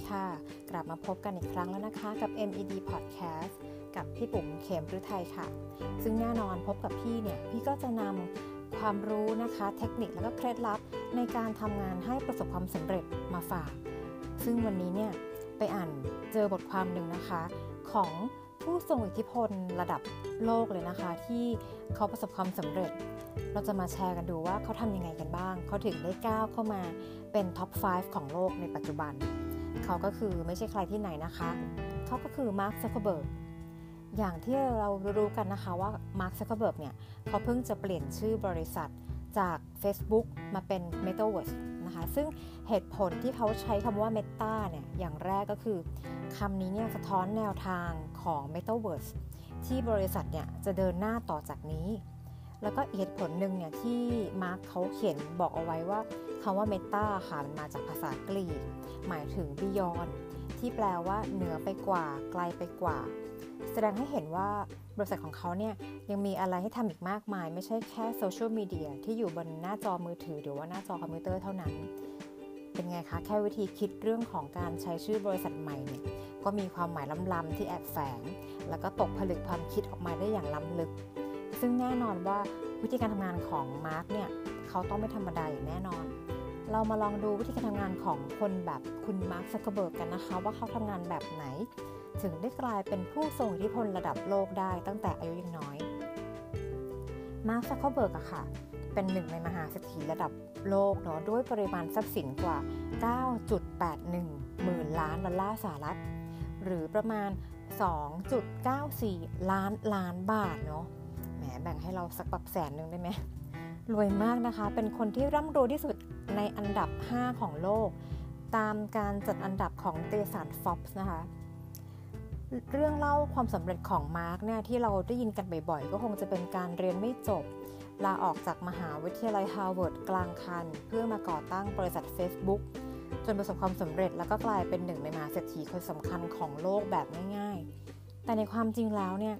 ดีค่ะ กลับมาพบกันอีกครั้งแล้วนะคะ กับ MED Podcast กับพี่ปุ๋มเขมฤทัยค่ะ ซึ่งแน่นอนพบกับพี่เนี่ย พี่ก็จะนำความรู้นะคะ เทคนิคแล้วก็เคล็ดลับในการทำงานให้ประสบความสำเร็จมาฝาก ซึ่งวันนี้เนี่ย ไปอ่านเจอบทความหนึ่งนะคะ ของผู้ทรงอิทธิพลระดับโลกเลยนะคะ ที่เขาประสบความสำเร็จ เราจะมาแชร์กันดูว่าเขาทำยังไงกันบ้าง เขาถึงได้ก้าวเข้ามาเป็น top 5 ของโลกในปัจจุบัน เขาก็คือไม่ใช่ใครที่ไหนนะคะ เขาก็คือมาร์คซักเคเบิร์กอย่างที่เรารู้กันนะคะว่ามาร์คซักเคเบิร์กเนี่ย เขาเพิ่งจะเปลี่ยนชื่อบริษัทจาก Facebook มาเป็น Metaverse นะคะ ซึ่งเหตุผลที่เขาใช้คำว่า Meta เนี่ย อย่างแรกก็คือคำนี้เนี่ยสะท้อนแนวทางของ Metaverse ที่บริษัทเนี่ยจะเดินหน้าต่อจากนี้ แล้วก็เหตุผลหนึ่งเนี่ยที่มาร์คเขาเขียนบอกเอาไว้ว่าคำว่า Meta ค่ะมันมาจากภาษากรีก หมายถึง Beyond ที่แปลว่าเหนือไปกว่าไกลไปกว่า แสดงให้เห็นว่าบริษัทของเขาเนี่ยยังมีอะไรให้ทำอีกมากมาย ไม่ใช่แค่โซเชียลมีเดียที่อยู่บนหน้าจอมือถือ หรือว่าหน้าจอคอมพิวเตอร์เท่านั้น เป็นไงคะ แค่วิธีคิดเรื่องของการใช้ชื่อบริษัทใหม่เนี่ยก็มีความหมายล้ำๆที่แอบแฝง แล้วก็ตกผลึกความคิดออกมาได้อย่างล้ำลึก ซึ่งแน่นอนว่าวิธีการทำงานของมาร์กเนี่ยเขาต้องไม่ธรรมดาอย่างแน่นอน เรามาลองดูวิธีการทำงานของคนแบบคุณมาร์คซักเคเบิร์กกันนะคะ ว่าเขาทำงานแบบไหน ถึงได้กลายเป็นผู้ทรงอิทธิพลระดับโลกได้ตั้งแต่อายุยังน้อยมาร์คซักเคเบิร์กอะค่ะ เป็นหนึ่งในมหาเศรษฐีระดับโลกเนาะด้วยปริมาณทรัพย์สินกว่า 9.81 หมื่นล้านดอลลาร์สหรัฐ หรือประมาณ 2.94 ล้านล้านบาทเนาะ แบ่งให้เราสักแบบแสนหนึ่งได้ไหมรวยมากนะคะ เป็นคนที่ร่ำรวยที่สุดในอันดับ 5 ของโลก ตามการจัดอันดับของเตสารฟอ b ส์นะคะ เรื่องเล่าความสำเร็จของมาร์กเนี่ยที่เราได้ยินกันบ่อยๆ ก็คงจะเป็นการเรียนไม่จบ ลาออกจากมหาวิทยาลัยฮาร์วาร์ดกลางคัน เพื่อมาก่อตั้งบริษัท Facebook จนประสบความสำเร็จแล้วก็กลายเป็นหนึ่งในมหาเศรษฐีคนสำคัญของโลกแบบง่าย ๆ แต่ในความจริงแล้วเนี่ย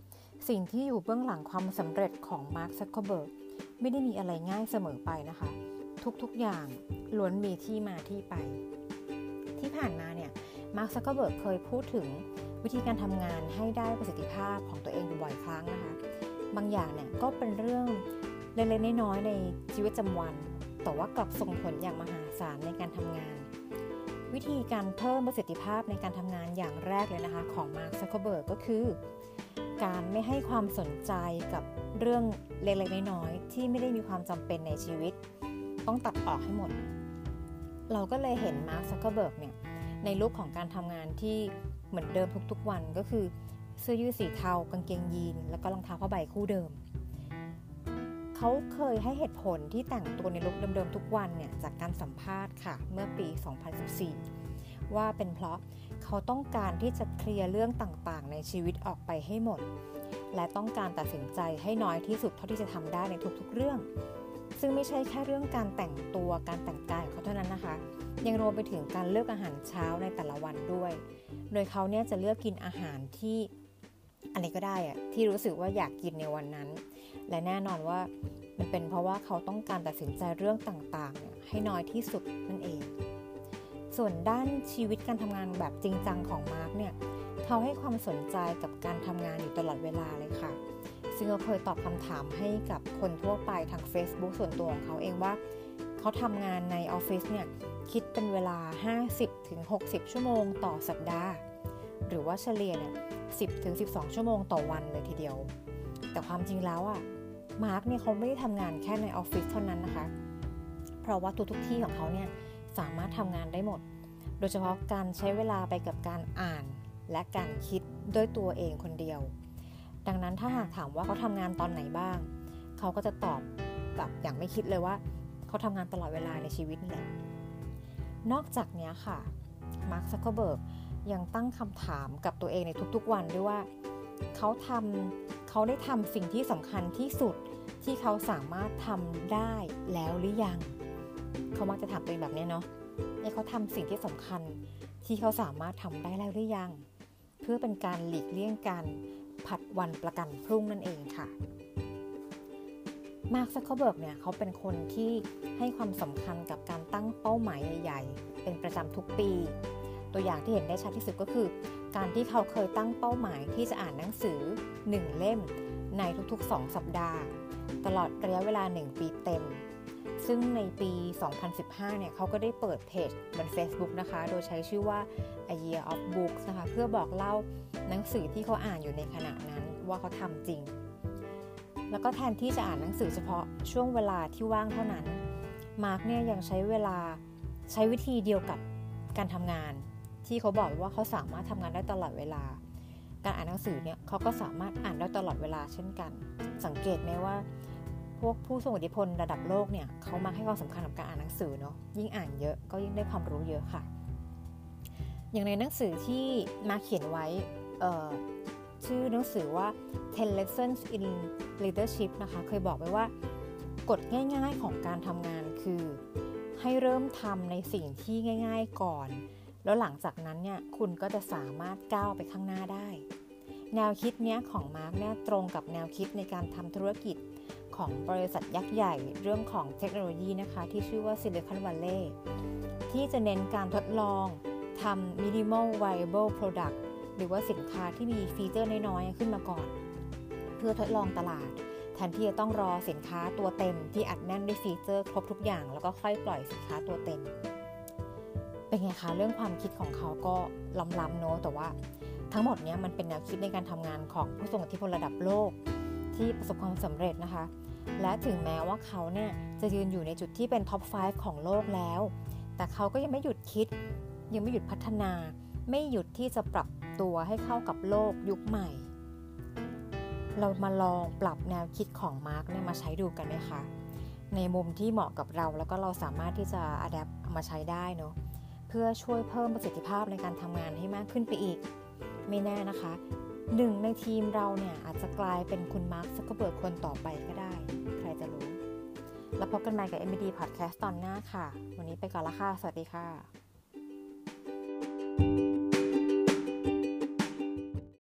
สิ่งที่อยู่เบื้องหลังความสำเร็จของมาร์คซักเคเบิร์กไม่ได้มีอะไรง่ายเสมอไปนะคะ ทุกๆอย่างล้วนมีที่มาที่ไป ที่ผ่านมาเนี่ยมาร์คซักเคเบิร์กเคยพูดถึงวิธีการทำงานให้ได้ประสิทธิภาพของตัวเองอยู่บ่อยครั้งนะคะ บางอย่างเนี่ยก็เป็นเรื่องเล็กๆน้อยๆในชีวิตประจำวัน แต่ว่ากลับส่งผลอย่างมหาศาลในการทำงาน วิธีการเพิ่มประสิทธิภาพในการทำงานอย่างแรกเลยนะคะ ของมาร์คซักเคเบิร์กก็คือ การไม่ให้ความสนใจกับเรื่องเล็กๆน้อยๆที่ไม่ได้มีความจำเป็นในชีวิต ต้องตัดออกให้หมด เราก็เลยเห็นมาร์คซักเคเบิร์กเนี่ยใน look ของการทำงานที่เหมือนเดิมทุกๆวันก็คือเสื้อยืดสีเทากางเกงยีน แล้วก็รองเท้าผ้าใบคู่เดิม เขาเคยให้เหตุผลที่แต่งตัวในลุคเดิมๆทุกวันเนี่ยจากการสัมภาษณ์ค่ะเมื่อปี 2014 ว่าเป็นเพราะเขาต้องการที่จะเคลียร์เรื่องต่างๆ ในชีวิตออกไปให้หมด และต้องการตัดสินใจให้น้อยที่สุดเท่าที่จะทำได้ในทุกๆเรื่อง ซึ่งไม่ใช่แค่เรื่องการแต่งตัวการแต่งกายของเขาเท่านั้นนะคะ ยังรวมไปถึงการเลือกอาหารเช้าในแต่ละวันด้วย โดยเขาเนี่ยจะเลือกกินอาหารที่อะไรก็ได้อะที่รู้สึกว่าอยากกินในวันนั้น และแน่นอนว่ามันเป็นเพราะว่าเขาต้องการตัดสินใจเรื่องต่างๆเนี่ยให้น้อยที่สุดนั่นเอง ส่วนด้านชีวิตการทำงานแบบจริงจังของมาร์กเนี่ยเขาให้ความสนใจกับการทำงานอยู่ตลอดเวลาเลยค่ะ ซึ่งเขาเคยตอบคำถามให้กับคนทั่วไปทาง Facebook ส่วนตัวของเขาเองว่า เขาทำงานในออฟฟิศเนี่ยคิดเป็นเวลา 50-60 ชั่วโมงต่อสัปดาห์ หรือว่าเฉลี่ยเนี่ย10-12 ชั่วโมงต่อวันเลยทีเดียว แต่ความจริงแล้วอะมาร์กเนี่ยเขาไม่ได้ทำงานแค่ในออฟฟิศเท่านั้นนะคะ เพราะว่าทุกทุกที่ของเขาเนี่ย สามารถทำงานได้หมด โดยเฉพาะการใช้เวลาไปกับการอ่านและการคิดด้วยตัวเองคนเดียว ดังนั้นถ้าหากถามว่าเขาทำงานตอนไหนบ้าง เขาก็จะตอบแบบอย่างไม่คิดเลยว่า เขาทำงานตลอดเวลาในชีวิตนี่แหละ นอกจากนี้ค่ะ มาร์คซักเคเบิร์กยังตั้งคำถามกับตัวเองในทุกๆวันด้วยว่า เขาทำเขาได้ทำสิ่งที่สำคัญที่สุดที่เขาสามารถทำได้แล้วหรือยัง เขามักจะถามตัวเองแบบนี้เนาะเขาทำสิ่งที่สำคัญที่เขาสามารถทำได้แล้วหรือยัง เพื่อเป็นการหลีกเลี่ยงการผัดวันประกันพรุ่งนั่นเองค่ะ มาร์คซักเคเบิร์กเนี่ยเขาเป็นคนที่ให้ความสำคัญกับการตั้งเป้าหมายใหญ่ ๆ เป็นประจำทุกปี ตัวอย่างที่เห็นได้ชัดที่สุดก็คือ การที่เขาเคยตั้งเป้าหมายที่จะอ่านหนังสือ 1 เล่มในทุกๆ 2 สัปดาห์ ตลอดระยะเวลา 1 ปีเต็ม ซึ่งในปี 2015 เนี่ยเขาก็ได้เปิดเพจบน Facebook นะคะ โดยใช้ชื่อว่า A Year of Books นะคะ เพื่อบอกเล่าหนังสือที่เขาอ่านอยู่ในขณะนั้นว่าเขาทำจริง แล้วก็แทนที่จะอ่านหนังสือเฉพาะช่วงเวลาที่ว่างเท่านั้น มาร์กเนี่ยยังใช้เวลาใช้วิธีเดียวกับการทำงาน ที่เขาบอกว่าเขาสามารถทำงานได้ตลอดเวลา การอ่านหนังสือเนี่ยเขาก็สามารถอ่านได้ตลอดเวลาเช่นกัน สังเกตไหมว่า พวกผู้ทรงอิทธิพลระดับโลกเนี่ยเขามาให้ความสำคัญกับการอ่านหนังสือเนาะยิ่งอ่านเยอะก็ยิ่งได้ความรู้เยอะค่ะ อย่างในหนังสือที่มาเขียนไว้ชื่อหนังสือว่า 10 lessons in leadership นะคะ เคยบอกไว้ว่ากฎง่ายๆของการทำงานคือ ให้เริ่มทำในสิ่งที่ง่ายๆก่อน แล้วหลังจากนั้นเนี่ยคุณก็จะสามารถก้าวไปข้างหน้าได้ แนวคิดเนี้ยของมาร์กเนี่ยตรงกับแนวคิดในการทำธุรกิจ ของบริษัทยักษ์ใหญ่เรื่องของเทคโนโลยีนะคะ ที่ชื่อว่า Silicon Valley ที่จะเน้นการทดลองทำ minimal viable product หรือว่าสินค้าที่มีฟีเจอร์น้อยๆ ขึ้นมาก่อน เพื่อทดลองตลาด แทนที่จะต้องรอสินค้าตัวเต็ม ที่อัดแน่นด้วยฟีเจอร์ครบทุกอย่าง แล้วก็ค่อยปล่อยสินค้าตัวเต็ม เป็นไงคะ เรื่องความคิดของเขาก็ล้ำๆเนาะแต่ว่าทั้งหมดนี้มันเป็นแนวคิดในการทำงานของผู้ทรงอิทธิพลระดับโลกที่ประสบความสำเร็จนะคะ และถึงแม้ว่าเขาเนี่ยจะยืนอยู่ในจุดที่เป็น top 5 ของโลกแล้ว แต่เขาก็ยังไม่หยุดคิด ยังไม่หยุดพัฒนา ไม่หยุดที่จะปรับตัวให้เข้ากับโลกยุคใหม่ เรามาลองปรับแนวคิดของมาร์กเนี่ยมาใช้ดูกันไหมคะ ในมุมที่เหมาะกับเราแล้วก็เราสามารถที่จะ adapt มาใช้ได้เนาะเพื่อช่วยเพิ่มประสิทธิภาพในการทำงานให้มากขึ้นไปอีก ไม่แน่นะคะ หนึ่งในทีมเราเนี่ยอาจจะกลายเป็นคุณมาร์คซักเกอร์เบิร์กคนต่อไปก็ได้ ใครจะรู้ แล้วพบกันใหม่กับ MBD Podcast ตอนหน้าค่ะ วันนี้ไปก่อนละค่ะ สวัสดีค่ะ